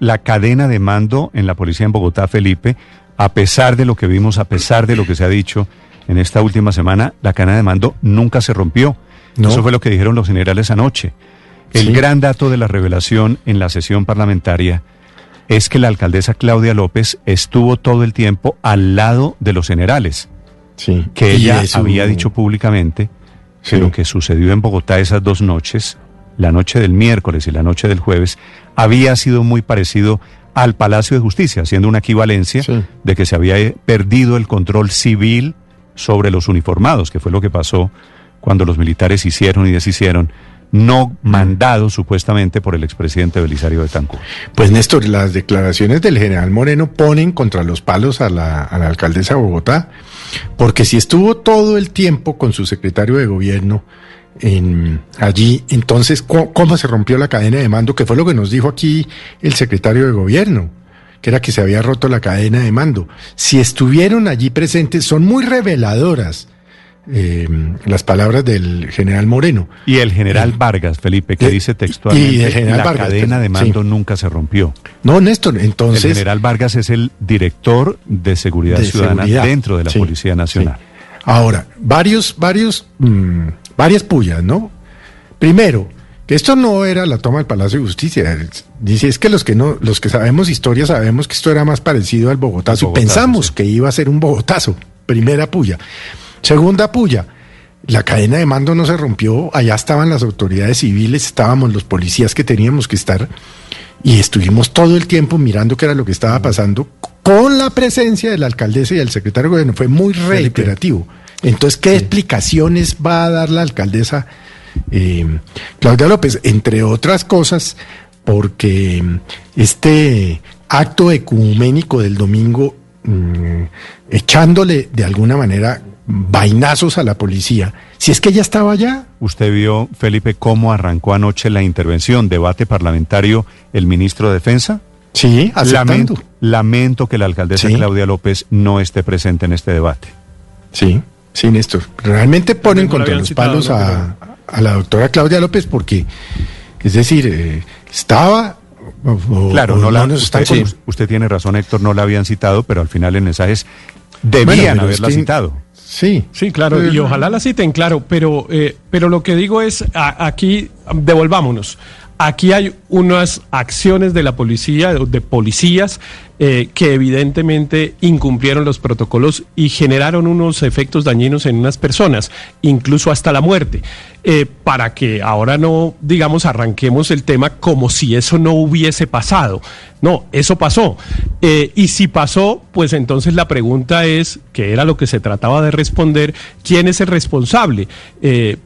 la cadena de mando en la policía en Bogotá, Felipe, a pesar de lo que vimos, a pesar de lo que se ha dicho en esta última semana, la cadena de mando nunca se rompió. Eso fue lo que dijeron los generales anoche. El gran dato de la revelación en la sesión parlamentaria es que la alcaldesa Claudia López estuvo todo el tiempo al lado de los generales. Sí. Que ella había dicho públicamente que lo que sucedió en Bogotá esas dos noches, la noche del miércoles y la noche del jueves, había sido muy parecido al Palacio de Justicia, haciendo una equivalencia de que se había perdido el control civil sobre los uniformados, que fue lo que pasó cuando los militares hicieron y deshicieron no mandado supuestamente por el expresidente Belisario de Tancur. Pues Néstor, las declaraciones del general Moreno ponen contra los palos a la, alcaldesa de Bogotá, porque si estuvo todo el tiempo con su secretario de gobierno en, allí, entonces, ¿cómo, se rompió la cadena de mando? Que fue lo que nos dijo aquí el secretario de gobierno que era que se había roto la cadena de mando. Si estuvieron allí presentes, son muy reveladoras eh, las palabras del general Moreno. Y el general Vargas, Felipe, que dice textualmente, la cadena de mando nunca se rompió. No, Néstor, entonces... El general Vargas es el director de Seguridad Ciudadana dentro de la Policía Nacional. Ahora, varios, varios, mm, varias pullas, ¿no? Primero, que esto no era la toma del Palacio de Justicia. Dice, es que los que no, los que sabemos historia sabemos que esto era más parecido al Bogotazo. Pensamos que iba a ser un Bogotazo. Primera puya. Segunda puya. La cadena de mando no se rompió, allá estaban las autoridades civiles, estábamos los policías que teníamos que estar y estuvimos todo el tiempo mirando qué era lo que estaba pasando con la presencia de la alcaldesa y del secretario de gobierno. Fue muy reiterativo. Entonces, ¿qué explicaciones va a dar la alcaldesa eh, Claudia López? Entre otras cosas, porque este acto ecuménico del domingo, mm, echándole de alguna manera vainazos a la policía. Si es que ella estaba allá. Usted vio, Felipe, cómo arrancó anoche la intervención, debate parlamentario, el ministro de Defensa. Sí, lamento, lamento que la alcaldesa Claudia López no esté presente en este debate. Sí, sí, Néstor. Realmente ponen contra los palos a, la doctora Claudia López porque, es decir, eh, estaba claro, no la, usted, usted, tiene razón, Héctor, no la habían citado, pero al final en mensajes debían haberla citado. Sí. Sí, claro, y ojalá la citen, claro, pero, eh, pero lo que digo es, aquí devolvámonos. Aquí hay unas acciones de la policía, de policías, eh, que evidentemente incumplieron los protocolos y generaron unos efectos dañinos en unas personas, incluso hasta la muerte. Eh, para que ahora no, digamos, arranquemos el tema como si eso no hubiese pasado. No, eso pasó. Eh, y si pasó, pues entonces la pregunta es, que era lo que se trataba de responder, ¿quién es el responsable?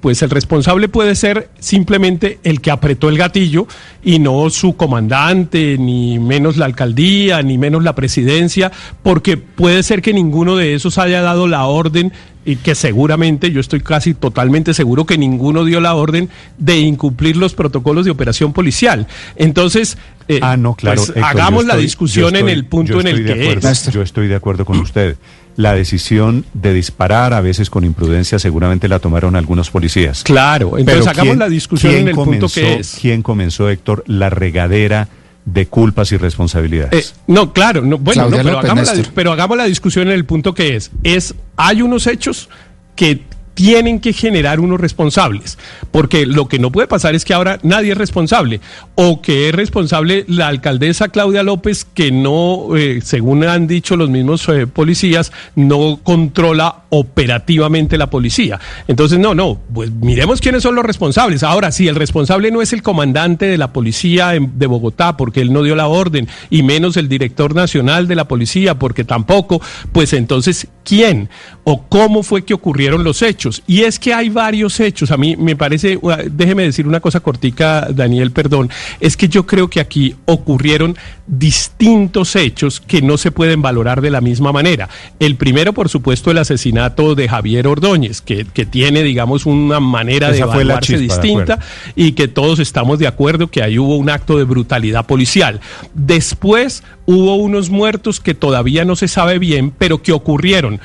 Pues el responsable puede ser simplemente el que apretó el gatillo y no su comandante, ni menos la alcaldía, ni menos la presidencia, porque puede ser que ninguno de esos haya dado la orden y que seguramente, yo estoy casi totalmente seguro que ninguno dio la orden de incumplir los protocolos de operación policial. Entonces, eh, ah, no, claro, pues, hagamos la discusión en el punto en el que es. Yo estoy de acuerdo con usted. La decisión de disparar, a veces con imprudencia, seguramente la tomaron algunos policías. Claro, entonces hagamos la discusión en el punto que es. ¿Quién comenzó, Héctor, la regadera? De culpas y responsabilidades. Eh, no, claro, no, bueno, pero, hagamos la, pero hagamos la discusión en el punto que es, es, hay unos hechos que tienen que generar unos responsables, porque lo que no puede pasar es que ahora nadie es responsable, o que es responsable la alcaldesa Claudia López, que no, eh, según han dicho los mismos eh, policías, no controla operativamente la policía. Entonces, no, no, pues miremos quiénes son los responsables. Ahora, si el responsable no es el comandante de la policía de Bogotá, porque él no dio la orden, y menos el director nacional de la policía, porque tampoco, pues entonces, ¿quién? ¿O cómo fue que ocurrieron los hechos? Y es que hay varios hechos. A mí me parece, uh, déjeme decir una cosa cortica, Daniel, perdón, es que yo creo que aquí ocurrieron distintos hechos que no se pueden valorar de la misma manera. El primero, por supuesto, el asesinato de Javier Ordóñez, que, tiene, digamos, una manera de evaluarse distinta y que todos estamos de acuerdo que ahí hubo un acto de brutalidad policial. Después hubo unos muertos que todavía no se sabe bien, pero que ocurrieron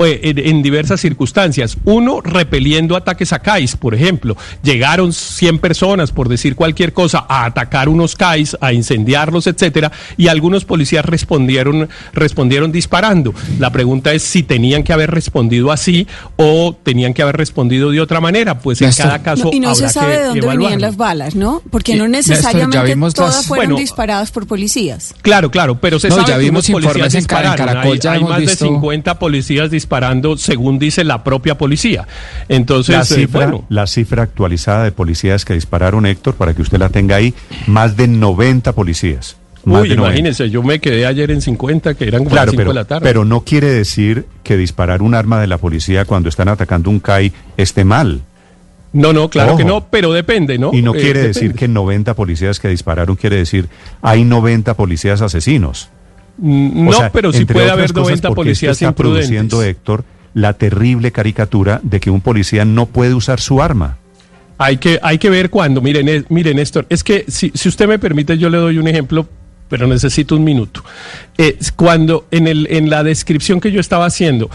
eh, en, diversas circunstancias. Uno, repeliendo ataques a CAIs, por ejemplo. Llegaron 100 personas, por decir cualquier cosa, a atacar unos CAIs, a incendiarlos, etcétera, y algunos policías respondieron, respondieron disparando. La pregunta es si tenían que haber respondido así o tenían que haber respondido de otra manera. Pues en cada caso. y no se sabe de dónde venían las balas, ¿no? Porque no necesariamente todas fueron disparadas por policías. Claro, claro, pero se sabe ya vimos que policías dispararon. hay, más de 50 policías disparados disparando, según dice la propia policía. Entonces, la eh, cifra, la cifra actualizada de policías que dispararon, Héctor, para que usted la tenga ahí, más de 90 policías. Uy, imagínense, yo me quedé ayer en 50, que eran claro, pero, de la tarde. Pero no quiere decir que disparar un arma de la policía cuando están atacando un CAI esté mal. No, no, claro que no, pero depende, ¿no? Y no eh, quiere decir que 90 policías que dispararon, quiere decir hay 90 policías asesinos. Mm, no, pero sí puede haber 90 policías está produciendo, Héctor, la terrible caricatura de que un policía no puede usar su arma. Hay que, hay que ver cuándo. Miren, eh, miren, Néstor, es que si, si usted me permite, yo le doy un ejemplo pero necesito un minuto. Eh, cuando en, el, en la descripción que yo estaba haciendo,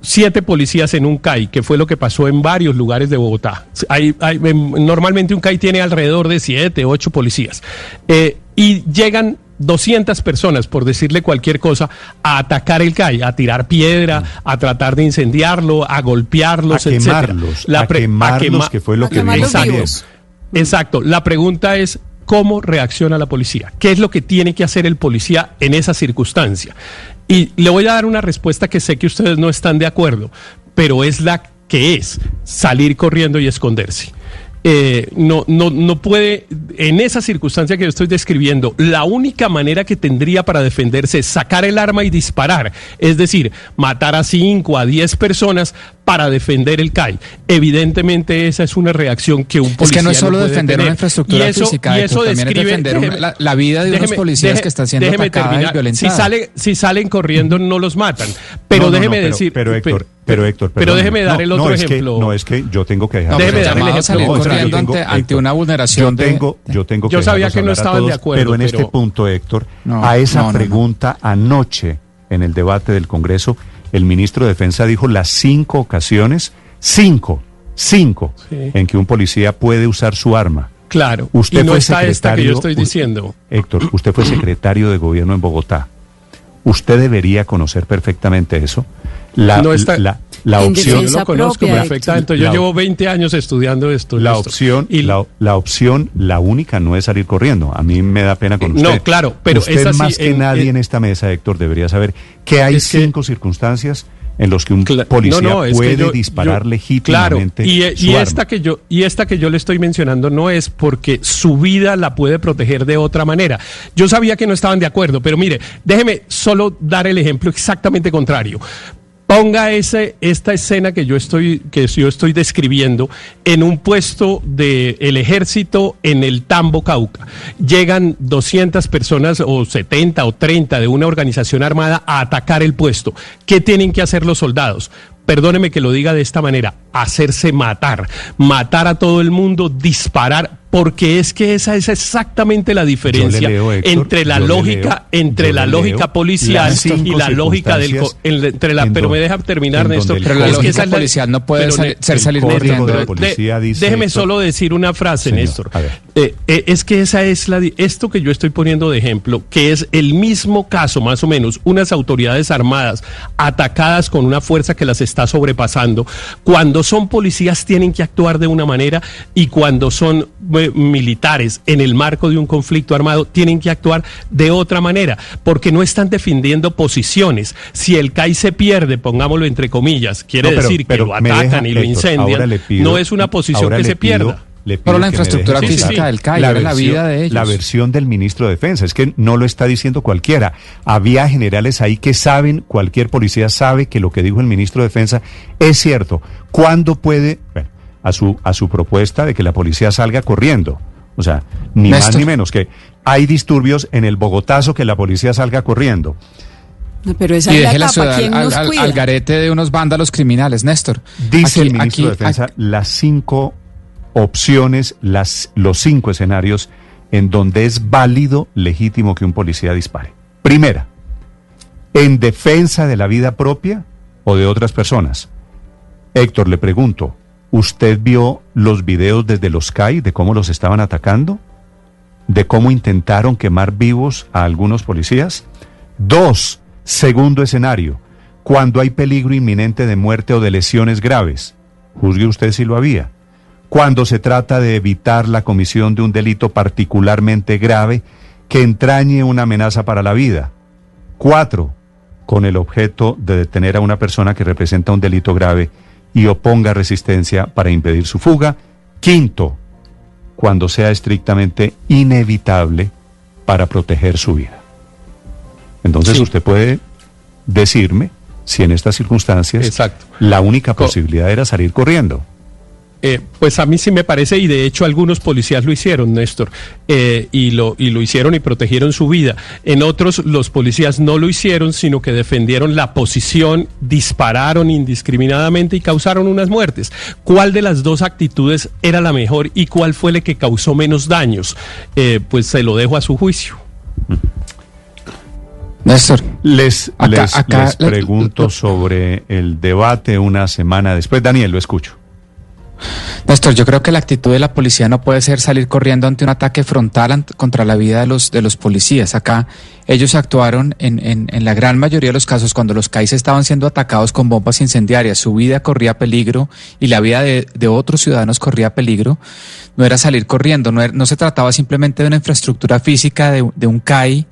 siete policías en un CAI, que fue lo que pasó en varios lugares de Bogotá. Hay, hay, normalmente un CAI tiene alrededor de siete, ocho policías. Eh, y llegan 200 personas, por decirle cualquier cosa, a atacar el CAI, a tirar piedra, a tratar de incendiarlo, a golpearlos, a quemarlos, a quemarlos, que fue lo que exacto, exacto. La pregunta es cómo reacciona la policía, qué es lo que tiene que hacer el policía en esa circunstancia. Y le voy a dar una respuesta que sé que ustedes no están de acuerdo, pero es la que es salir corriendo y esconderse. Eh, no, no, no puede, en esa circunstancia que yo estoy describiendo, la única manera que tendría para defenderse es sacar el arma y disparar, es decir, matar a 5 a 10 personas para defender el CAI. Evidentemente esa es una reacción que un policía Es que no es solo defender una infraestructura física, y eso también defender la, vida de unos policías que están siendo atacados y violentados. Si, sale, si salen corriendo no los matan, pero déjeme decir... Pero, Héctor, pero Héctor, pero déjeme dar el otro ejemplo. no es que yo tengo que dejar. déjeme dar el ejemplo. corriendo ante, ante, una vulneración. Yo tengo, yo tengo que Yo sabía que no estaban de acuerdo. Pero en este punto, Héctor, a esa pregunta anoche en el debate del Congreso el ministro de Defensa dijo las cinco ocasiones, cinco, cinco, en que un policía puede usar su arma. Claro, usted no fue está secretario, que yo estoy diciendo. Héctor, usted fue secretario de gobierno en Bogotá. Usted debería conocer perfectamente eso. La, no está, la, la opción. Yo lo conozco perfectamente. Yo llevo 20 años estudiando esto. La opción, y la, la, opción, la única, no es salir corriendo. A mí me da pena con usted. No, claro, pero usted más que nadie en, esta mesa, Héctor, debería saber que hay cinco circunstancias en los que un policía puede disparar legítimamente claro, y, esta que yo y esta que yo le estoy mencionando no es porque su vida la puede proteger de otra manera. Yo sabía que no estaban de acuerdo, pero mire, déjeme solo dar el ejemplo exactamente contrario. Ponga ese, esta escena que yo estoy, que yo estoy describiendo en un puesto del ejército en el Tambo Cauca. Llegan 200 personas o 70 o 30 de una organización armada a atacar el puesto. ¿Qué tienen que hacer los soldados? Perdóneme que lo diga de esta manera, hacerse matar, matar a todo el mundo, disparar porque es que esa es exactamente la diferencia entre la lógica entre la lógica policial y la lógica del entre la pero me deja terminar Néstor pero la lógica policial no puede ser salir corriendo déjeme solo decir una frase Néstor. eh, eh, es que esa es la esto que yo estoy poniendo de ejemplo que es el mismo caso más o menos unas autoridades armadas atacadas con una fuerza que las está sobrepasando cuando son policías tienen que actuar de una manera y cuando son eh, militares en el marco de un conflicto armado tienen que actuar de otra manera, porque no están defendiendo posiciones. Si el CAI se pierde, pongámoslo entre comillas, quiere decir que lo atacan y lo incendian, no es una posición que se pierda. Pero la infraestructura física del CAI, la, la, vida de ellos. La versión del ministro de Defensa, es que no lo está diciendo cualquiera. Había generales ahí que saben, cualquier policía sabe que lo que dijo el ministro de Defensa es cierto. ¿Cuándo puede? a su, a su propuesta de que la policía salga corriendo. O sea, ni más ni menos que hay disturbios en el Bogotazo que la policía salga corriendo. pero esa y deje la ciudad al, garete de unos vándalos criminales, Néstor. Dice el ministro de Defensa las cinco opciones, las, los cinco escenarios en donde es válido, legítimo que un policía dispare. Primera, en defensa de la vida propia, o de otras personas. Héctor, le pregunto, ¿usted vio los videos desde los CAI de cómo los estaban atacando? ¿De cómo intentaron quemar vivos a algunos policías? Dos, segundo escenario, cuando hay peligro inminente de muerte o de lesiones graves. Juzgue usted si lo había. Cuando se trata de evitar la comisión de un delito particularmente grave que entrañe una amenaza para la vida. Cuatro, con el objeto de detener a una persona que representa un delito grave y oponga resistencia para impedir su fuga. Quinto, cuando sea estrictamente inevitable para proteger su vida. Entonces usted puede decirme si en estas circunstancias la única posibilidad era salir corriendo. Eh, pues a mí sí me parece, y de hecho algunos policías lo hicieron, Néstor, eh, y, lo, y lo hicieron y protegieron su vida. En otros los policías no lo hicieron, sino que defendieron la posición, dispararon indiscriminadamente y causaron unas muertes. ¿Cuál de las dos actitudes era la mejor y cuál fue la que causó menos daños? Eh, pues se lo dejo a su juicio. Néstor. Les, les pregunto sobre el debate una semana después. Daniel, lo escucho. Néstor, yo creo que la actitud de la policía no puede ser salir corriendo ante un ataque frontal contra la vida de los, de los policías. Acá ellos actuaron en, la gran mayoría de los casos cuando los CAIs estaban siendo atacados con bombas incendiarias. Su vida corría peligro y la vida de, de otros ciudadanos corría peligro. No era salir corriendo, no, no se trataba simplemente de una infraestructura física de, de un CAI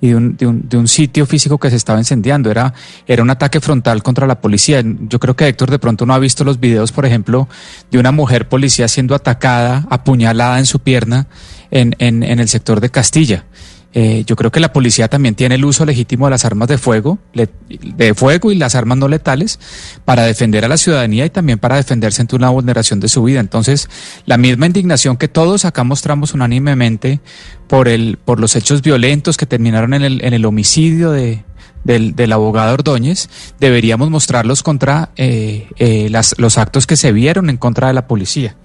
y de un, de un, de un, sitio físico que se estaba incendiando. Era, era un ataque frontal contra la policía. Yo creo que Héctor de pronto no ha visto los videos, por ejemplo, de una mujer policía siendo atacada, apuñalada en su pierna en, en, en el sector de Castilla. Eh, yo creo que la policía también tiene el uso legítimo de las armas de fuego, de fuego y las armas no letales para defender a la ciudadanía y también para defenderse ante una vulneración de su vida. Entonces, la misma indignación que todos acá mostramos unánimemente por el, por los hechos violentos que terminaron en el, en el homicidio de, del, del, abogado Ordóñez, deberíamos mostrarlos contra eh, eh, las, los actos que se vieron en contra de la policía.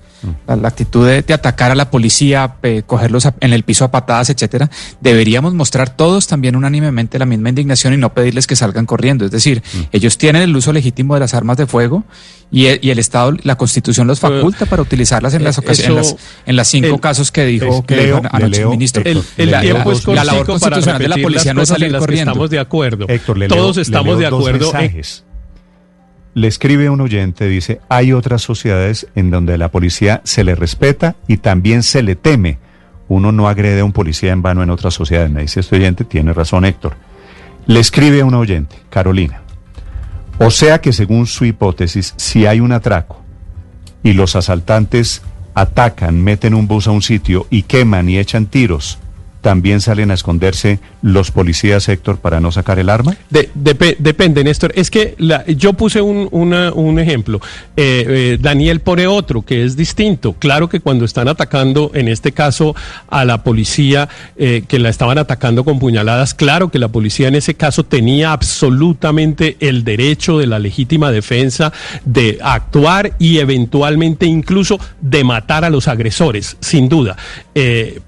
La, actitud de, atacar a la policía, cogerlos en el piso a patadas, etcétera, deberíamos mostrar todos también unánimemente la misma indignación y no pedirles que salgan corriendo. Es decir, ellos tienen el uso legítimo de las armas de fuego y, el Estado, la Constitución los faculta para utilizarlas en las ocasiones, en, las cinco casos que dijo que anoche el ministro. El, tiempo es la labor constitucional de la policía no es salir corriendo. Estamos de acuerdo. todos estamos de acuerdo. Le escribe un oyente, dice, hay otras sociedades en donde la policía se le respeta y también se le teme. Uno no agrede a un policía en vano en otras sociedades. Me dice este oyente, tiene razón Héctor. Le escribe un oyente, Carolina. O sea que según su hipótesis, si hay un atraco y los asaltantes atacan, meten un bus a un sitio y queman y echan tiros, también salen a esconderse los policías, Héctor, para no sacar el arma? depende, Néstor. Es que yo puse un, ejemplo. Eh, eh, Daniel pone otro que es distinto. Claro que cuando están atacando, en este caso, a la policía, eh, que la estaban atacando con puñaladas, claro que la policía en ese caso tenía absolutamente el derecho de la legítima defensa de actuar y eventualmente incluso de matar a los agresores, sin duda.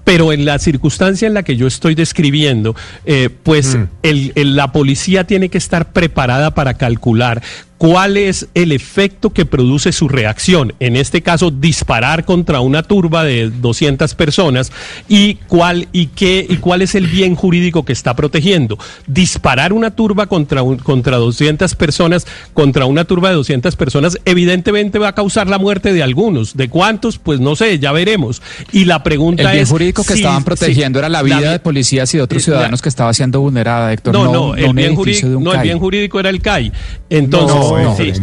pero en la circunstancia en la que yo estoy describiendo, eh, pues mm. la policía tiene que estar preparada para calcular cuál es el efecto que produce su reacción, en este caso disparar contra una turba de 200 personas y cuál y qué y cuál es el bien jurídico que está protegiendo. Disparar una turba contra un, contra 200 personas, contra una turba de 200 personas evidentemente va a causar la muerte de algunos, de cuántos pues no sé, ya veremos. Y la pregunta es El bien jurídico que estaban protegiendo era la vida de policías y de otros ciudadanos que estaba siendo vulnerada, Héctor. No, no, el, bien jurídico, no el bien jurídico era el CAI. Entonces, no, sí.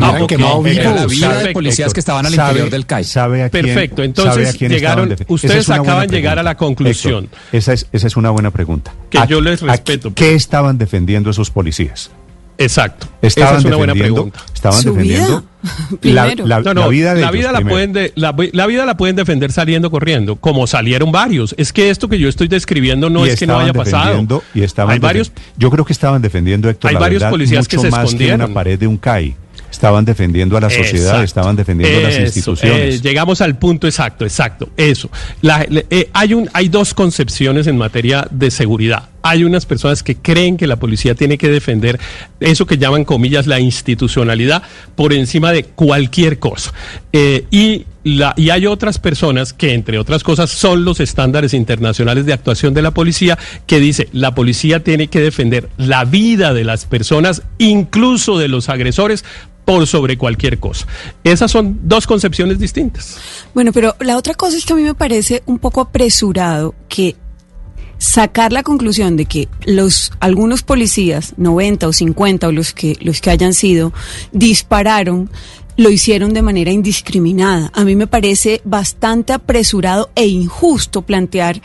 la vida de policías que estaban al interior del CAI. Perfecto, entonces llegaron, ustedes acaban de llegar a la conclusión. esa, es, esa es una buena pregunta. Que yo les respeto. ¿Qué estaban defendiendo esos policías? Exacto. Estaban Esa es una buena pregunta. Estaban defendiendo la, vida de la vida la pueden la, vida la pueden defender saliendo corriendo, como salieron varios. Es que esto que yo estoy describiendo no es que no haya pasado. Y estaban hay varios. Yo creo que estaban defendiendo Héctor. Hay varios policías que se más escondieron. Que una pared de un CAI. Estaban defendiendo a la sociedad, estaban defendiendo a las instituciones. Eh, llegamos al punto exacto, exacto, eso. La, eh, hay, un, hay dos concepciones en materia de seguridad hay unas personas que creen que la policía tiene que defender eso que llaman comillas la institucionalidad por encima de cualquier cosa. Eh, y, la, y hay otras personas que, entre otras cosas, son los estándares internacionales de actuación de la policía, que dice la policía tiene que defender la vida de las personas, incluso de los agresores, por sobre cualquier cosa. Esas son dos concepciones distintas. Bueno, pero la otra cosa es que a mí me parece un poco apresurado que sacar la conclusión de que los algunos policías, 90 o 50 o los que los que hayan sido, dispararon lo hicieron de manera indiscriminada. A mí me parece bastante apresurado e injusto plantear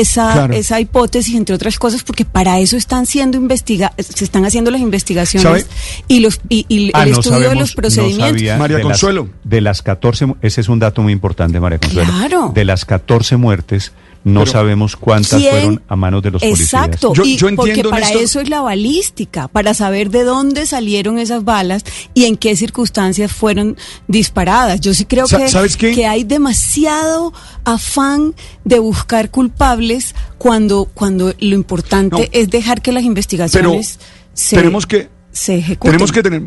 esa, esa hipótesis, entre otras cosas, porque para eso están siendo investiga se están haciendo las investigaciones y los y, el ah, estudio de los procedimientos. María Consuelo. de las 14, ese es un dato muy importante, María Consuelo. Claro. De las 14 muertes, no sabemos cuántas fueron a manos de los policías. Exacto, yo, entiendo, porque para eso es la balística, para saber de dónde salieron esas balas y en qué circunstancias fueron disparadas. Yo sí creo que, que hay demasiado afán de buscar culpables cuando, cuando lo importante es dejar que las investigaciones se, tenemos que, se ejecuten. Tenemos que tener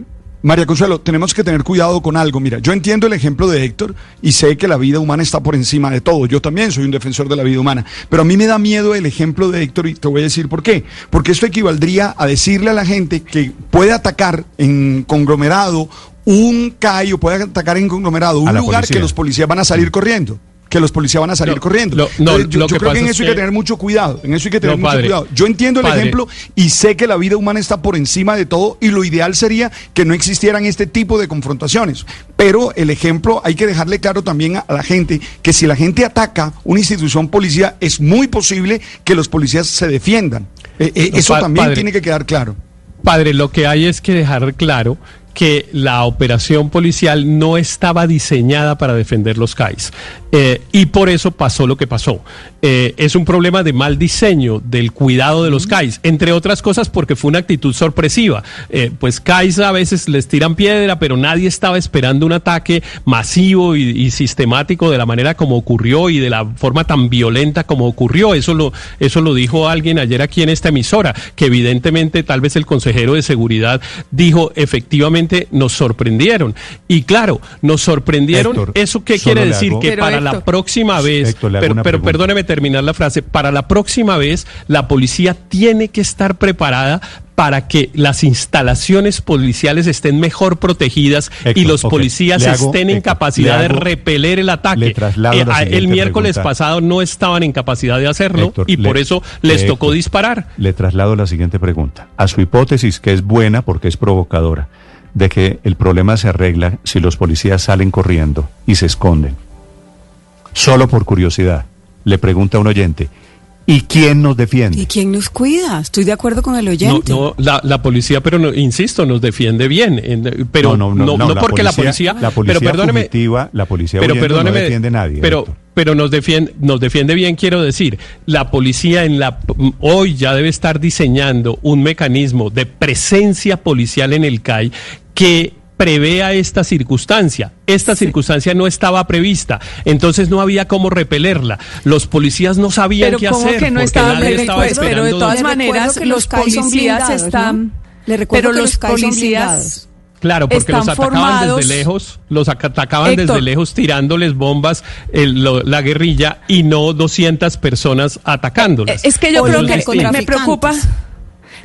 María Consuelo, tenemos que tener cuidado con algo. Mira, yo entiendo el ejemplo de Héctor y sé que la vida humana está por encima de todo. Yo también soy un defensor de la vida humana. Pero a mí me da miedo el ejemplo de Héctor y te voy a decir por qué. Porque esto equivaldría a decirle a la gente que puede atacar en conglomerado un CAI o puede atacar en conglomerado un lugar que los policías van a salir corriendo que los policías van a salir corriendo. yo, creo que en eso hay que tener mucho cuidado. En eso hay que tener mucho cuidado. Yo entiendo el ejemplo y sé que la vida humana está por encima de todo y lo ideal sería que no existieran este tipo de confrontaciones. Pero el ejemplo hay que dejarle claro también a la gente que si la gente ataca una institución policía es muy posible que los policías se defiendan. Eh, eh, eso también tiene que quedar claro. Padre, lo que hay es que dejar claro que la operación policial no estaba diseñada para defender los CAIs. Eh, y por eso pasó lo que pasó. Eh, es un problema de mal diseño, del cuidado de los CAIs, entre otras cosas porque fue una actitud sorpresiva. Eh, pues CAIs a veces les tiran piedra, pero nadie estaba esperando un ataque masivo y, sistemático de la manera como ocurrió y de la forma tan violenta como ocurrió. Eso lo, eso lo dijo alguien ayer aquí en esta emisora, que evidentemente tal vez el consejero de seguridad dijo efectivamente nos sorprendieron. Y claro, nos sorprendieron. ¿Eso qué quiere decir? Que para la próxima vez, pero, pero perdóneme terminar la frase, para la próxima vez la policía tiene que estar preparada para que las instalaciones policiales estén mejor protegidas y los policías estén en capacidad de repeler el ataque. Eh, el miércoles pasado no estaban en capacidad de hacerlo y por eso les tocó disparar. Le traslado la siguiente pregunta. A su hipótesis, que es buena porque es provocadora de que el problema se arregla si los policías salen corriendo y se esconden. Solo por curiosidad, le pregunta a un oyente, ¿Y quién nos defiende? ¿Y quién nos cuida? Estoy de acuerdo con el oyente. No, la, policía, pero no, insisto, nos defiende bien. pero no, no, no, porque la policía, la policía pero perdóneme, la policía pero perdóneme, no defiende a nadie. Pero, pero nos defiende, nos defiende bien, quiero decir. La policía en la hoy ya debe estar diseñando un mecanismo de presencia policial en el CAI que prevea esta circunstancia. Esta circunstancia no estaba prevista, entonces no había cómo repelerla. Los policías no sabían qué hacer. Que no estaba pero de todas maneras los policías están... Le recuerdo pero los, policías Claro, porque los atacaban desde lejos, los atacaban desde lejos tirándoles bombas la guerrilla y no 200 personas atacándolas. Es que yo creo que me preocupa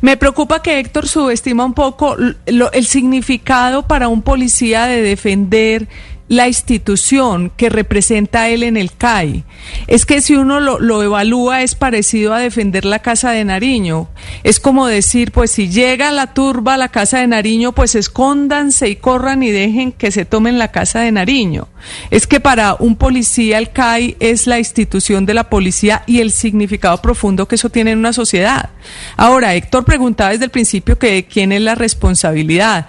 me preocupa que Héctor subestima un poco el significado para un policía de defender la institución que representa él en el CAI. Es que si uno lo, evalúa es parecido a defender la Casa de Nariño. Es como decir, pues si llega la turba a la Casa de Nariño, pues escóndanse y corran y dejen que se tomen la Casa de Nariño. Es que para un policía el CAI es la institución de la policía y el significado profundo que eso tiene en una sociedad. Ahora, Héctor preguntaba desde el principio que quién es la responsabilidad.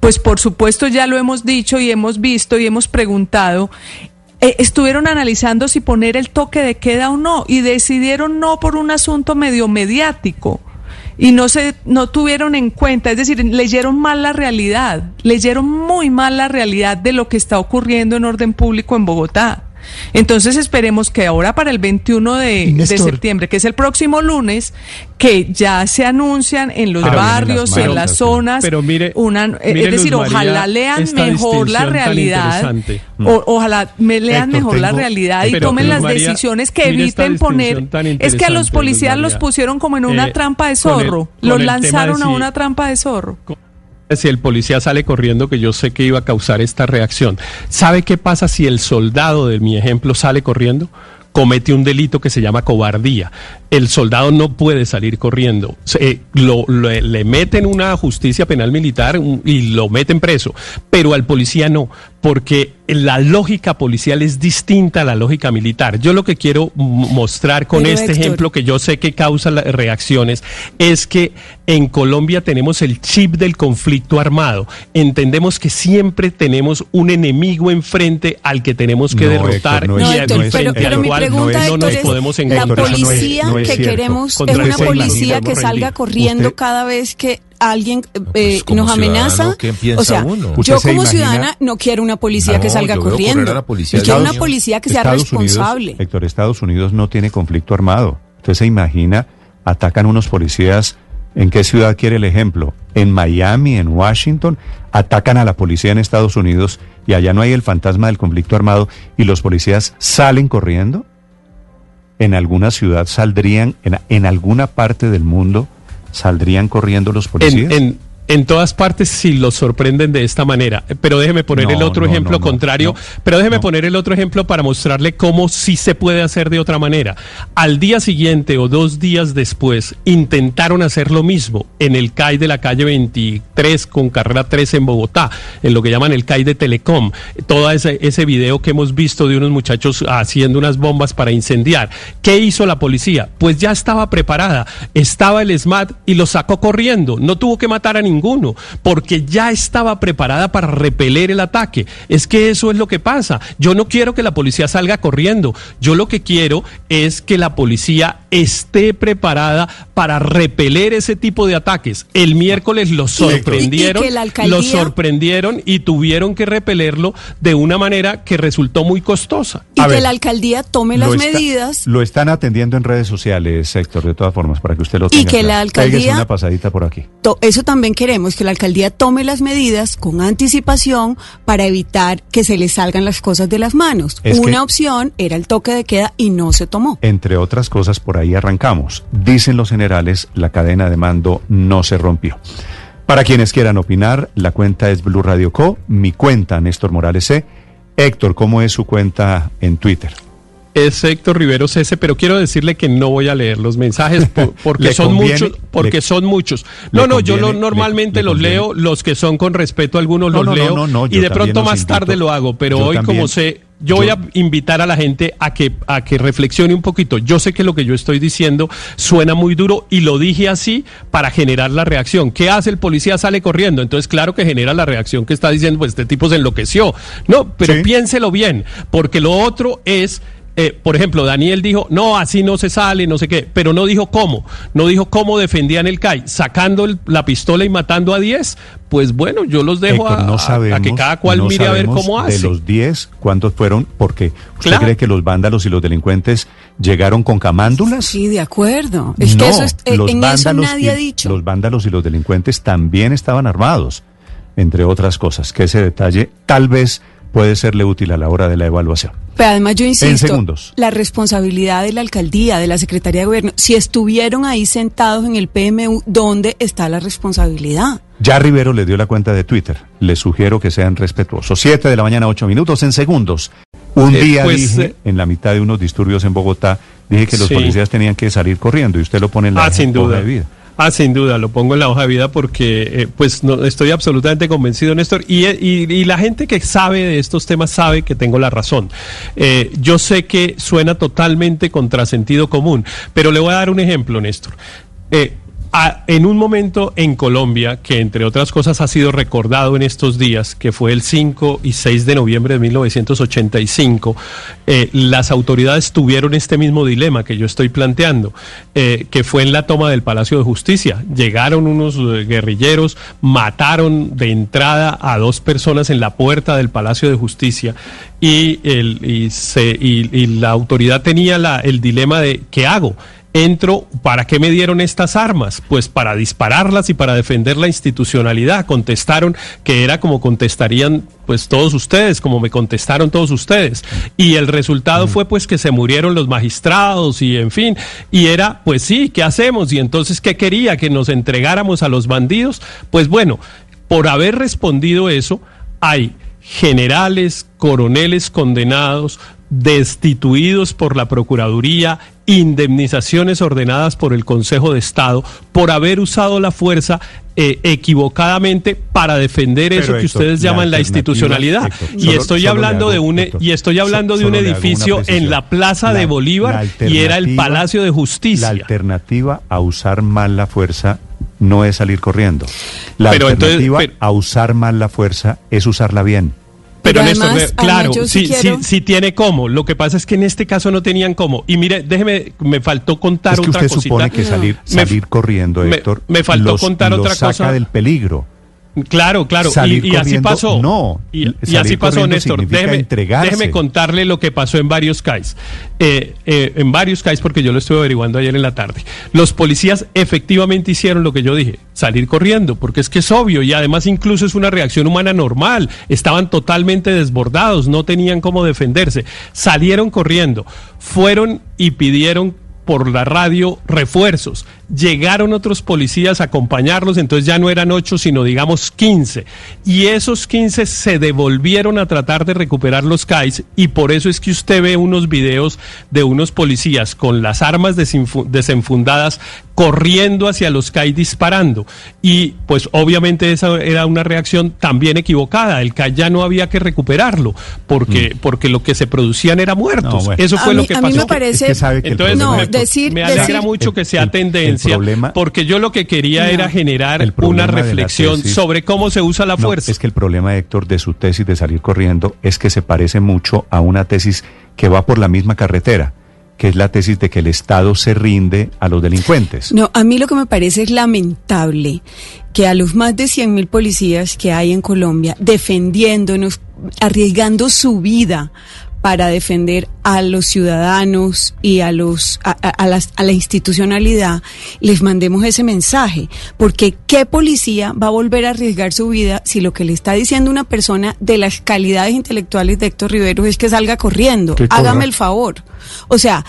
Pues por supuesto ya lo hemos dicho y hemos visto y hemos preguntado, eh, estuvieron analizando si poner el toque de queda o no y decidieron no por un asunto medio mediático y no se no tuvieron en cuenta, es decir, leyeron mal la realidad, leyeron muy mal la realidad de lo que está ocurriendo en orden público en Bogotá. Entonces esperemos que ahora para el 21 de, septiembre, que es el próximo lunes, que ya se anuncian en los barrios, en las, zonas, pero mire, una, es decir, ojalá lean mejor la realidad, ojalá me lean mejor la realidad y tomen las decisiones que eviten poner, es que a los policías los pusieron como en una eh, trampa de zorro, los lanzaron a una trampa de zorro si el policía sale corriendo, que yo sé que iba a causar esta reacción. ¿Sabe qué pasa si el soldado de mi ejemplo sale corriendo? Comete un delito que se llama cobardía. El soldado no puede salir corriendo. Eh, lo, le meten una justicia penal militar y lo meten preso, pero al policía no, porque la lógica policial es distinta a la lógica militar. Yo lo que quiero mostrar con este ejemplo que yo sé que causa reacciones es que en Colombia tenemos el chip del conflicto armado. Entendemos que siempre tenemos un enemigo enfrente al que tenemos que derrotar y pero, mi pregunta, no nos podemos encontrar. La policía que queremos es una policía que salga corriendo cada vez que alguien eh, pues nos amenaza. O sea, yo como ciudadana no quiero una policía que salga corriendo. Policía quiero una policía que sea responsable. Héctor, Estados Unidos no tiene conflicto armado. Usted se imagina, atacan unos policías. ¿En qué ciudad quiere el ejemplo? En Miami, en Washington, atacan a la policía en Estados Unidos y allá no hay el fantasma del conflicto armado y los policías salen corriendo. En alguna ciudad saldrían, en, en alguna parte del mundo ¿Saldrían corriendo los policías? Todas partes si los sorprenden de esta manera. Pero déjeme poner el otro ejemplo contrario. pero déjeme poner el otro ejemplo para mostrarle cómo sí se puede hacer de otra manera. Al día siguiente o dos días después intentaron hacer lo mismo en el CAI de la calle 23 con carrera 3 en Bogotá, en lo que llaman el CAI de Telecom. Todo ese, ese video que hemos visto de unos muchachos haciendo unas bombas para incendiar. ¿Qué hizo la policía? Pues ya estaba preparada. Estaba el SMAT y lo sacó corriendo. No tuvo que matar a ninguno ninguno, porque ya estaba preparada para repeler el ataque. Es que eso es lo que pasa. Yo no quiero que la policía salga corriendo. Yo lo que quiero es que la policía esté preparada para repeler ese tipo de ataques. El miércoles lo sorprendieron, lo sorprendieron y tuvieron que repelerlo de una manera que resultó muy costosa. Y que la alcaldía tome las medidas. Lo están atendiendo en redes sociales, Héctor, de todas formas, para que usted lo tenga. Y que la alcaldía. una pasadita por aquí. Eso también que queremos que la alcaldía tome las medidas con anticipación para evitar que se le salgan las cosas de las manos. Una opción era el toque de queda y no se tomó. Entre otras cosas, por ahí arrancamos. Dicen los generales, la cadena de mando no se rompió. Para quienes quieran opinar, la cuenta es Blue Radio Co. Mi cuenta, Néstor Morales C. Héctor, ¿cómo es su cuenta en Twitter? Es Héctor Rivero Cese, pero quiero decirle que no voy a leer los mensajes porque son muchos, porque son muchos. No, no, yo normalmente los leo, los que son con respeto, algunos los leo y de pronto más tarde lo hago, pero hoy como sé, yo, voy a invitar a la gente a que a que reflexione un poquito. Yo sé que lo que yo estoy diciendo suena muy duro y lo dije así para generar la reacción. ¿Qué hace el policía? Sale corriendo. Entonces, claro que genera la reacción que está diciendo, pues este tipo se enloqueció. No, pero piénselo bien, porque lo otro es eh, por ejemplo, Daniel dijo, no, así no se sale, no sé qué, pero no dijo cómo, no dijo cómo defendían el CAI, sacando la pistola y matando a 10, pues bueno, yo los dejo a, que cada cual mire a ver cómo hace. De los 10, ¿cuántos fueron? Porque usted cree que los vándalos y los delincuentes llegaron con camándulas. Sí, de acuerdo. Es que eso es, eh, en eso nadie ha dicho. Los vándalos y los delincuentes también estaban armados, entre otras cosas, que ese detalle tal vez puede serle útil a la hora de la evaluación. Pero además yo insisto, la responsabilidad de la alcaldía, de la Secretaría de Gobierno, si estuvieron ahí sentados en el PMU, ¿dónde está la responsabilidad? Ya Rivero le dio la cuenta de Twitter. Le sugiero que sean respetuosos. Siete de la mañana, ocho minutos en segundos. Un eh, día pues, dije, eh, en la mitad de unos disturbios en Bogotá, dije que los policías tenían que salir corriendo y usted lo pone en la ah, sin duda. de vida. Ah, sin duda, lo pongo en la hoja de vida porque eh, pues no, estoy absolutamente convencido, Néstor, y, y, la gente que sabe de estos temas sabe que tengo la razón. Eh, yo sé que suena totalmente contra sentido común, pero le voy a dar un ejemplo, Néstor. Eh, en un momento en Colombia, que entre otras cosas ha sido recordado en estos días, que fue el 5 y 6 de noviembre de 1985, eh, las autoridades tuvieron este mismo dilema que yo estoy planteando, eh, que fue en la toma del Palacio de Justicia. Llegaron unos eh, guerrilleros, mataron de entrada a dos personas en la puerta del Palacio de Justicia y, se, y, la autoridad tenía el dilema de ¿qué hago? Entro, ¿para qué me dieron estas armas? Pues para dispararlas y para defender la institucionalidad. Contestaron que era como contestarían pues todos ustedes, como me contestaron todos ustedes. Y el resultado fue pues que se murieron los magistrados y en fin, y era pues sí, ¿qué hacemos? Y entonces, ¿qué quería? ¿Que nos entregáramos a los bandidos? Pues bueno, por haber respondido eso, hay generales, coroneles condenados, destituidos por la Procuraduría, indemnizaciones ordenadas por el Consejo de Estado por haber usado la fuerza eh, equivocadamente para defender eso que ustedes llaman la institucionalidad. y, estoy hablando de un, y estoy hablando de un edificio en la Plaza de Bolívar y era el Palacio de Justicia. La alternativa a usar mal la fuerza no es salir corriendo. La alternativa a usar mal la fuerza es usarla bien. Pero, Néstor, claro, sí, sí, sí, tiene cómo. Lo que pasa es que en este caso no tenían cómo. Y mire, déjeme, me faltó contar es que otra usted supone que salir, salir corriendo, Héctor, me, faltó contar otra saca cosa. del peligro. Claro, claro. y, así pasó. No. Y, así pasó, Néstor. Déjeme, déjeme, contarle lo que pasó en varios CAIs. Eh, eh, en varios CAIs, porque yo lo estuve averiguando ayer en la tarde. Los policías efectivamente hicieron lo que yo dije, salir corriendo, porque es que es obvio y además incluso es una reacción humana normal. Estaban totalmente desbordados, no tenían cómo defenderse. Salieron corriendo, fueron y pidieron por la radio refuerzos. Llegaron otros policías a acompañarlos, entonces ya no eran ocho, sino digamos quince. Y esos quince se devolvieron a tratar de recuperar los CAIs y por eso es que usted ve unos videos de unos policías con las armas desenfundadas corriendo hacia los CAI disparando. Y pues obviamente esa era una reacción también equivocada. El CAI ya no había que recuperarlo porque, mm. porque lo que se producían era muertos. Eso fue lo que pasó. A mí me parece... Entonces, no, me, decir, me alegra mucho que sea tendencia porque yo lo que quería era generar una reflexión sobre cómo se usa la fuerza. Es que el problema, Héctor, de su tesis de salir corriendo es que se parece mucho a una tesis que va por la misma carretera que es la tesis de que el Estado se rinde a los delincuentes. No, a mí lo que me parece es lamentable que a los más de 100.000 policías que hay en Colombia defendiéndonos, arriesgando su vida para defender a los ciudadanos y a los a, a, la institucionalidad les mandemos ese mensaje porque qué policía va a volver a arriesgar su vida si lo que le está diciendo una persona de las calidades intelectuales de Héctor Rivero es que salga corriendo hágame el favor. O sea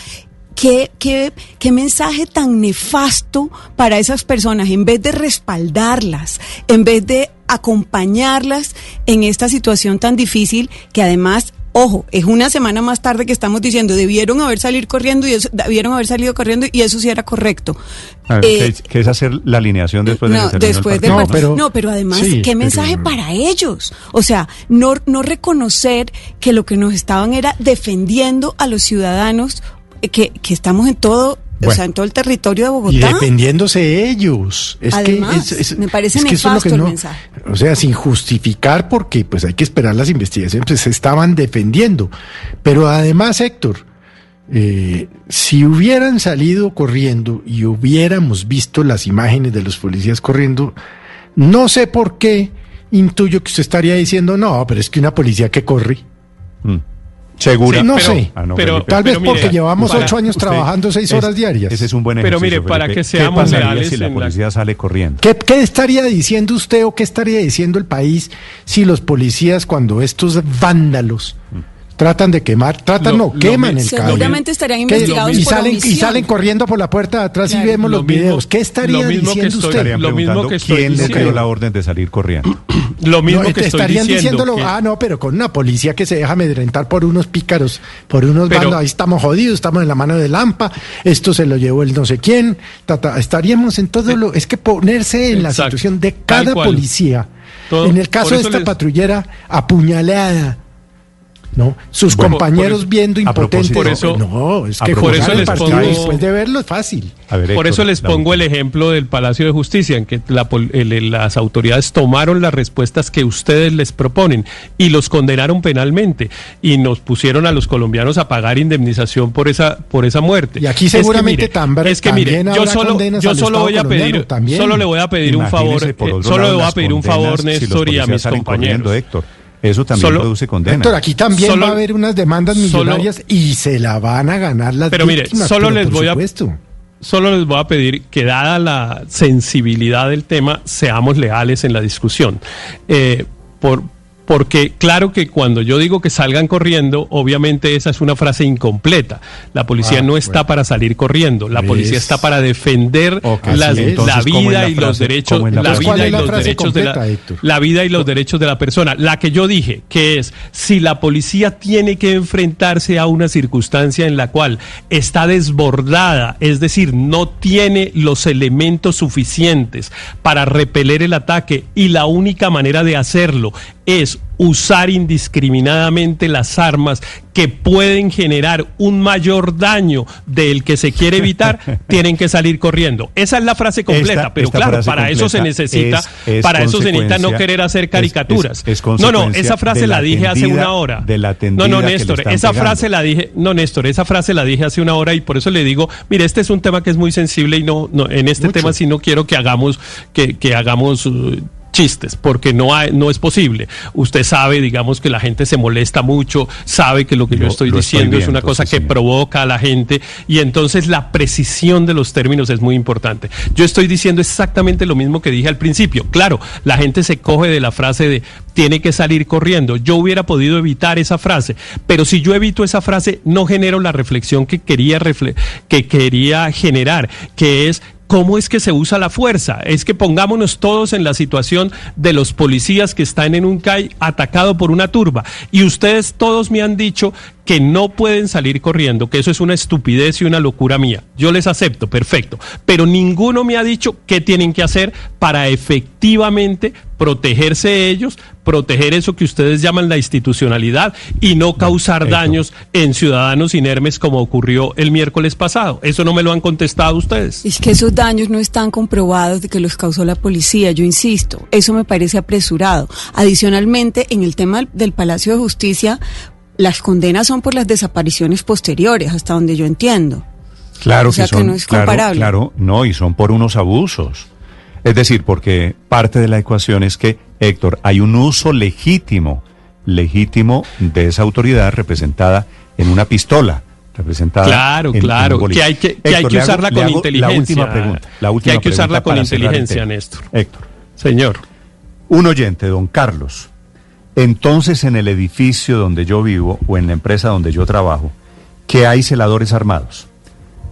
¿Qué, qué, qué mensaje tan nefasto para esas personas, en vez de respaldarlas, en vez de acompañarlas en esta situación tan difícil que además Ojo, es una semana más tarde que estamos diciendo, debieron haber salido corriendo y eso, debieron haber salido corriendo y eso sí era correcto. Eh, ¿qué, es hacer la alineación después de no, después de no, pero, no, pero además, ¿qué mensaje para ellos? O sea, no, no reconocer que lo que nos estaban era defendiendo a los ciudadanos eh, que, que estamos en todo o sea, en todo el territorio de Bogotá. Y dependiéndose ellos. Es Además, que me parece nefasto el mensaje. O sea, sin justificar, porque pues hay que esperar las investigaciones, pues se estaban defendiendo. Pero además, Héctor, eh, si hubieran salido corriendo y hubiéramos visto las imágenes de los policías corriendo, no sé por qué intuyo que usted estaría diciendo, no, pero es que una policía que corre. Mm. Seguro. no sé. Ah, pero, tal vez porque llevamos ocho años trabajando seis horas diarias. Ese es un buen ejemplo. Pero mire, para que seamos reales. Si la policía sale corriendo. ¿Qué, estaría diciendo usted o qué estaría diciendo el país si los policías, cuando estos vándalos. Tratan de quemar, tratan no, queman el carro. Seguramente estarían investigados y salen y salen corriendo por la puerta de atrás y vemos los videos. ¿Qué estaría diciendo usted? Lo mismo que ¿Quién le dio la orden de salir corriendo? lo mismo que estoy estarían diciéndolo, ah, no, pero con una policía que se deja amedrentar por unos pícaros, por unos bandos, ahí estamos jodidos, estamos en la mano de Lampa, esto se lo llevó el no sé quién, estaríamos en todo lo, es que ponerse en la situación de cada policía. en el caso de esta patrullera apuñalada, ¿no? Sus compañeros viendo impotentes. Por eso, no, es que por eso les pongo, después de verlo es fácil. por eso les pongo el ejemplo del Palacio de Justicia, en que las autoridades tomaron las respuestas que ustedes les proponen y los condenaron penalmente y nos pusieron a los colombianos a pagar indemnización por esa por esa muerte. Y aquí seguramente también es que mire, yo solo yo solo voy a pedir solo le voy a pedir un favor, eh, solo le voy a pedir un favor Néstor y a mis compañeros. Héctor. Eso también produce condena. Héctor, aquí también va a haber unas demandas millonarias y se la van a ganar las Pero mire, solo les voy a solo les voy a pedir que dada la sensibilidad del tema seamos leales en la discusión. Eh, por, porque claro que cuando yo digo que salgan corriendo, obviamente esa es una frase incompleta. La policía ah, no está para salir corriendo, la policía está para defender la, vida y los derechos, la, vida y los derechos de la, la vida y los derechos de la persona. La que yo dije, que es si la policía tiene que enfrentarse a una circunstancia en la cual está desbordada, es decir, no tiene los elementos suficientes para repeler el ataque y la única manera de hacerlo es usar indiscriminadamente las armas que pueden generar un mayor daño del que se quiere evitar, tienen que salir corriendo. Esa es la frase completa, pero claro, para eso se necesita, para eso se necesita no querer hacer caricaturas. no, no, esa frase la, dije hace una hora. no, no, Néstor, esa frase la dije, no, Néstor, esa frase la dije hace una hora y por eso le digo, mire, este es un tema que es muy sensible y no, no en este tema sí no quiero que hagamos, que, que hagamos uh, chistes, porque no, hay, no es posible. Usted sabe, digamos, que la gente se molesta mucho, sabe que lo que yo estoy diciendo es una cosa que provoca a la gente y entonces la precisión de los términos es muy importante. Yo estoy diciendo exactamente lo mismo que dije al principio. Claro, la gente se coge de la frase de tiene que salir corriendo. Yo hubiera podido evitar esa frase, pero si yo evito esa frase, no genero la reflexión que quería, que quería generar, que es ¿Cómo es que se usa la fuerza? Es que pongámonos todos en la situación de los policías que están en un CAI atacado por una turba. Y ustedes todos me han dicho que no pueden salir corriendo, que eso es una estupidez y una locura mía. Yo les acepto, perfecto. Pero ninguno me ha dicho qué tienen que hacer para efectivamente protegerse ellos, proteger eso que ustedes llaman la institucionalidad y no causar daños en ciudadanos inermes como ocurrió el miércoles pasado. Eso no me lo han contestado ustedes. Es que esos daños no están comprobados de que los causó la policía, yo insisto. Eso me parece apresurado. Adicionalmente, en el tema del Palacio de Justicia, las condenas son por las desapariciones posteriores, hasta donde yo entiendo. Claro que, son, no es comparable. Claro, no, y son por unos abusos. Es decir, porque parte de la ecuación es que, Héctor, hay un uso legítimo, legítimo de esa autoridad representada en una pistola. Representada claro, claro, que hay que, hay que usarla con inteligencia. La última pregunta. La última que hay que usarla con inteligencia, Néstor. Héctor. Señor. Un oyente, don Carlos, entonces, en el edificio donde yo vivo o en la empresa donde yo trabajo, que hay celadores armados,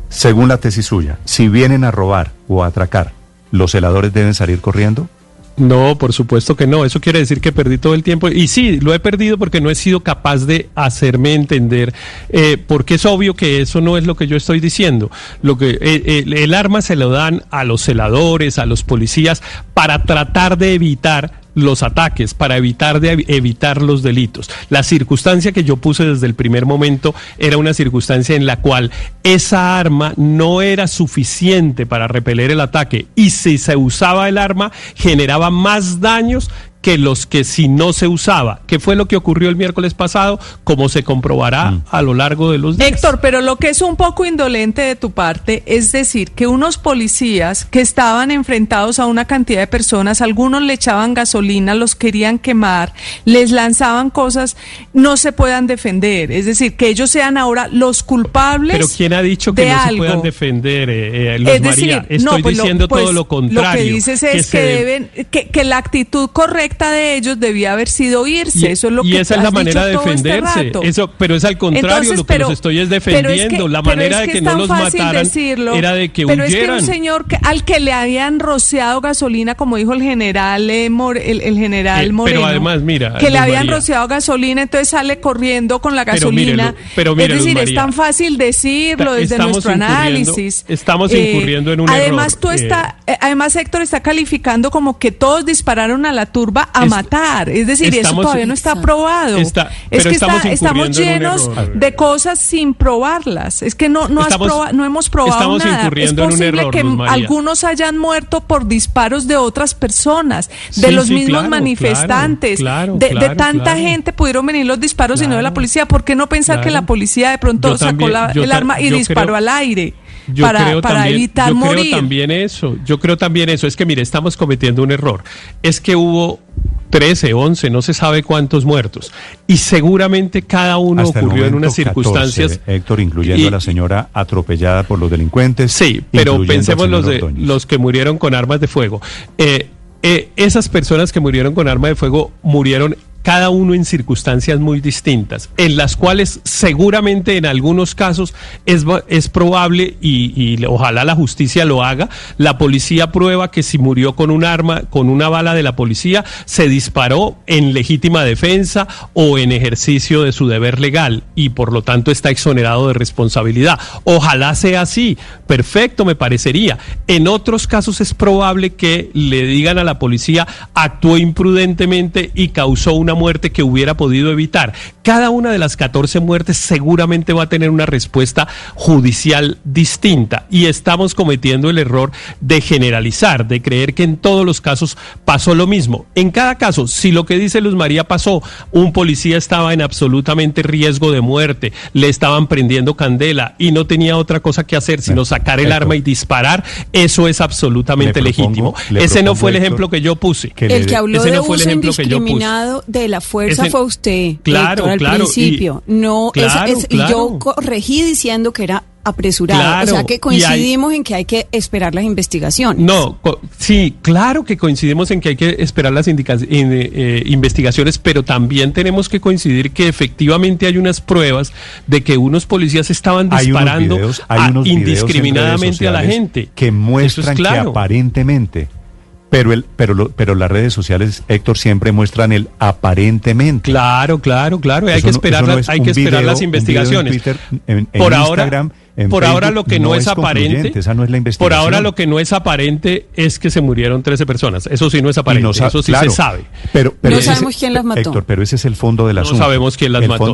según la tesis suya, si vienen a robar o a atracar, ¿los celadores deben salir corriendo? No, por supuesto que no. Eso quiere decir que perdí todo el tiempo. Y sí, lo he perdido porque no he sido capaz de hacerme entender, eh, porque es obvio que eso no es lo que yo estoy diciendo. Lo que eh, el arma se lo dan a los celadores, a los policías, para tratar de evitar los ataques, para evitar, de, evitar los delitos. La circunstancia que yo puse desde el primer momento era una circunstancia en la cual esa arma no era suficiente para repeler el ataque y si se usaba el arma generaba más daños que los que si no se usaba, que fue lo que ocurrió el miércoles pasado, como se comprobará mm. a lo largo de los días. Héctor, pero lo que es un poco indolente de tu parte es decir que unos policías que estaban enfrentados a una cantidad de personas, algunos le echaban gasolina, los querían quemar, les lanzaban cosas, no se puedan defender. Es decir, que ellos sean ahora los culpables. Pero ¿quién ha dicho que no se puedan defender, eh, eh María? Estoy pues diciendo todo pues lo contrario. Lo que dices es que, deben, que, que la actitud correcta de ellos debía haber sido irse. eso es lo y esa es la manera de este defenderse. eso, pero es al contrario, lo que los estoy es defendiendo. la manera de que no los mataran era de que pero huyeran. Pero es que un señor al que le habían rociado gasolina, como dijo el general eh, el, general eh, Moreno. Pero además, mira, que le habían rociado gasolina, entonces sale corriendo con la gasolina. Pero es decir, es tan fácil decirlo desde nuestro análisis. Estamos eh, incurriendo en un además, error. Tú está, además, Héctor está calificando como que todos dispararon a la turba iba a matar. Es decir, eso todavía no está probado. es que estamos llenos de cosas sin probarlas. Es que no, no, has no hemos probado nada. Es posible que algunos hayan muerto por disparos de otras personas, de los mismos manifestantes, de, tanta gente pudieron venir los disparos y no de la policía. ¿Por qué no pensar que la policía de pronto sacó el arma y disparó al aire? Yo para, creo también, evitar yo Creo también eso. Yo creo también eso. Es que, mire, estamos cometiendo un error. Es que hubo 13, 11, no se sabe cuántos muertos. Y seguramente cada uno ocurrió en unas circunstancias. Héctor, incluyendo a la señora atropellada por los delincuentes. Sí, pero pensemos los, de, los que murieron con armas de fuego. Eh, eh, esas personas que murieron con arma de fuego murieron cada uno en circunstancias muy distintas, en las cuales seguramente en algunos casos es, es probable y, ojalá la justicia lo haga, la policía prueba que si murió con un arma, con una bala de la policía, se disparó en legítima defensa o en ejercicio de su deber legal y por lo tanto está exonerado de responsabilidad. Ojalá sea así, perfecto me parecería. En otros casos es probable que le digan a la policía actuó imprudentemente y causó una muerte que hubiera podido evitar. Cada una de las 14 muertes seguramente va a tener una respuesta judicial distinta y estamos cometiendo el error de generalizar, de creer que en todos los casos pasó lo mismo. En cada caso, si lo que dice Luz María pasó, un policía estaba en absolutamente riesgo de muerte, le estaban prendiendo candela y no tenía otra cosa que hacer sino sacar el arma y disparar, eso es absolutamente legítimo. Ese no fue el ejemplo que yo puse. el que habló de uso indiscriminado de la fuerza fue usted. Claro, al principio. No, y yo corregí diciendo que era apresurado. o sea que coincidimos en que hay que esperar las investigaciones. No, sí, claro que coincidimos en que hay que esperar las eh, eh, investigaciones, pero también tenemos que coincidir que efectivamente hay unas pruebas de que unos policías estaban disparando indiscriminadamente a la gente. Que muestran que aparentemente pero, el, pero, pero las redes sociales, Héctor, siempre muestran el aparentemente. Claro, claro, claro. Hay que esperar, hay que esperar las investigaciones. por ahora, por ahora lo que no, es, aparente, por ahora lo que no es aparente es que se murieron 13 personas. Eso sí no es aparente, eso sí se sabe. Pero, no sabemos quién las mató. Héctor, pero ese es el fondo del asunto. No sabemos quién las mató.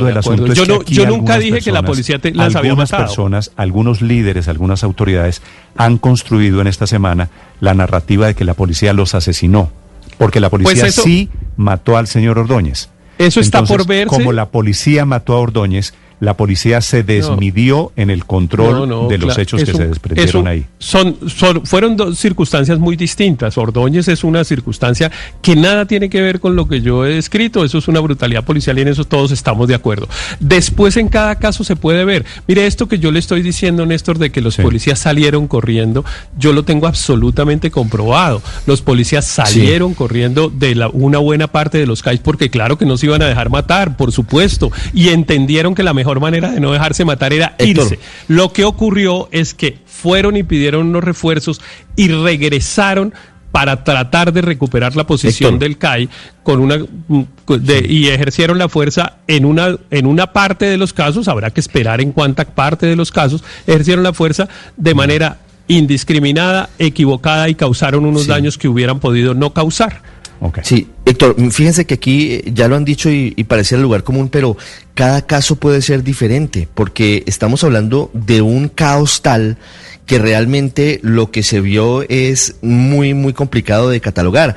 yo, yo nunca dije que la policía te, las había matado. personas, algunos líderes, algunas autoridades han construido en esta semana la narrativa de que la policía los asesinó, porque la policía pues sí mató al señor Ordóñez. Eso está por verse. Como la policía mató a Ordóñez, la policía se desmidió en el control de los hechos que se desprendieron ahí. Son, son, fueron dos circunstancias muy distintas. Ordóñez es una circunstancia que nada tiene que ver con lo que yo he escrito. Eso es una brutalidad policial y en eso todos estamos de acuerdo. Después en cada caso se puede ver. Mire esto que yo le estoy diciendo, Néstor, de que los policías salieron corriendo, yo lo tengo absolutamente comprobado. Los policías salieron corriendo de la, una buena parte de los CAIs porque claro que no se iban a dejar matar, por supuesto, y entendieron que la mejor manera de no dejarse matar era irse. Lo que ocurrió es que fueron y pidieron unos refuerzos y regresaron para tratar de recuperar la posición del CAI con una y ejercieron la fuerza en una en una parte de los casos, habrá que esperar en cuánta parte de los casos ejercieron la fuerza de manera indiscriminada, equivocada y causaron unos daños que hubieran podido no causar. Sí, Héctor, fíjense que aquí eh, ya lo han dicho y, y parecía el lugar común, pero cada caso puede ser diferente, porque estamos hablando de un caos tal que realmente lo que se vio es muy, muy complicado de catalogar.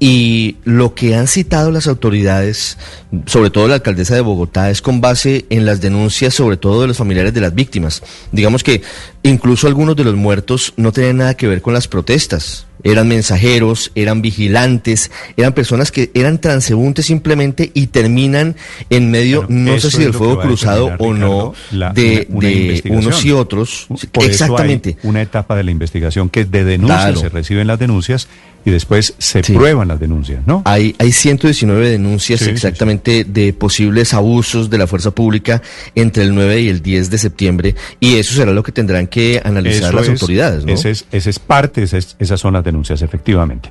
Y lo que han citado las autoridades, sobre todo la alcaldesa de Bogotá, es con base en las denuncias, sobre todo de los familiares de las víctimas. Digamos que incluso algunos de los muertos no tenían nada que ver con las protestas. Eran mensajeros, eran vigilantes, eran personas que eran transeúntes simplemente y terminan en medio, no sé si del fuego cruzado o no, de, unos y otros. Exactamente. una etapa de la investigación que de denuncias se reciben las denuncias y después se prueban las denuncias, ¿no? Hay, hay 119 denuncias exactamente de posibles abusos de la fuerza pública entre el 9 y el 10 de septiembre y eso será lo que tendrán que analizar las autoridades, ¿no? Ese es, ese es parte, esas son las denuncias, efectivamente.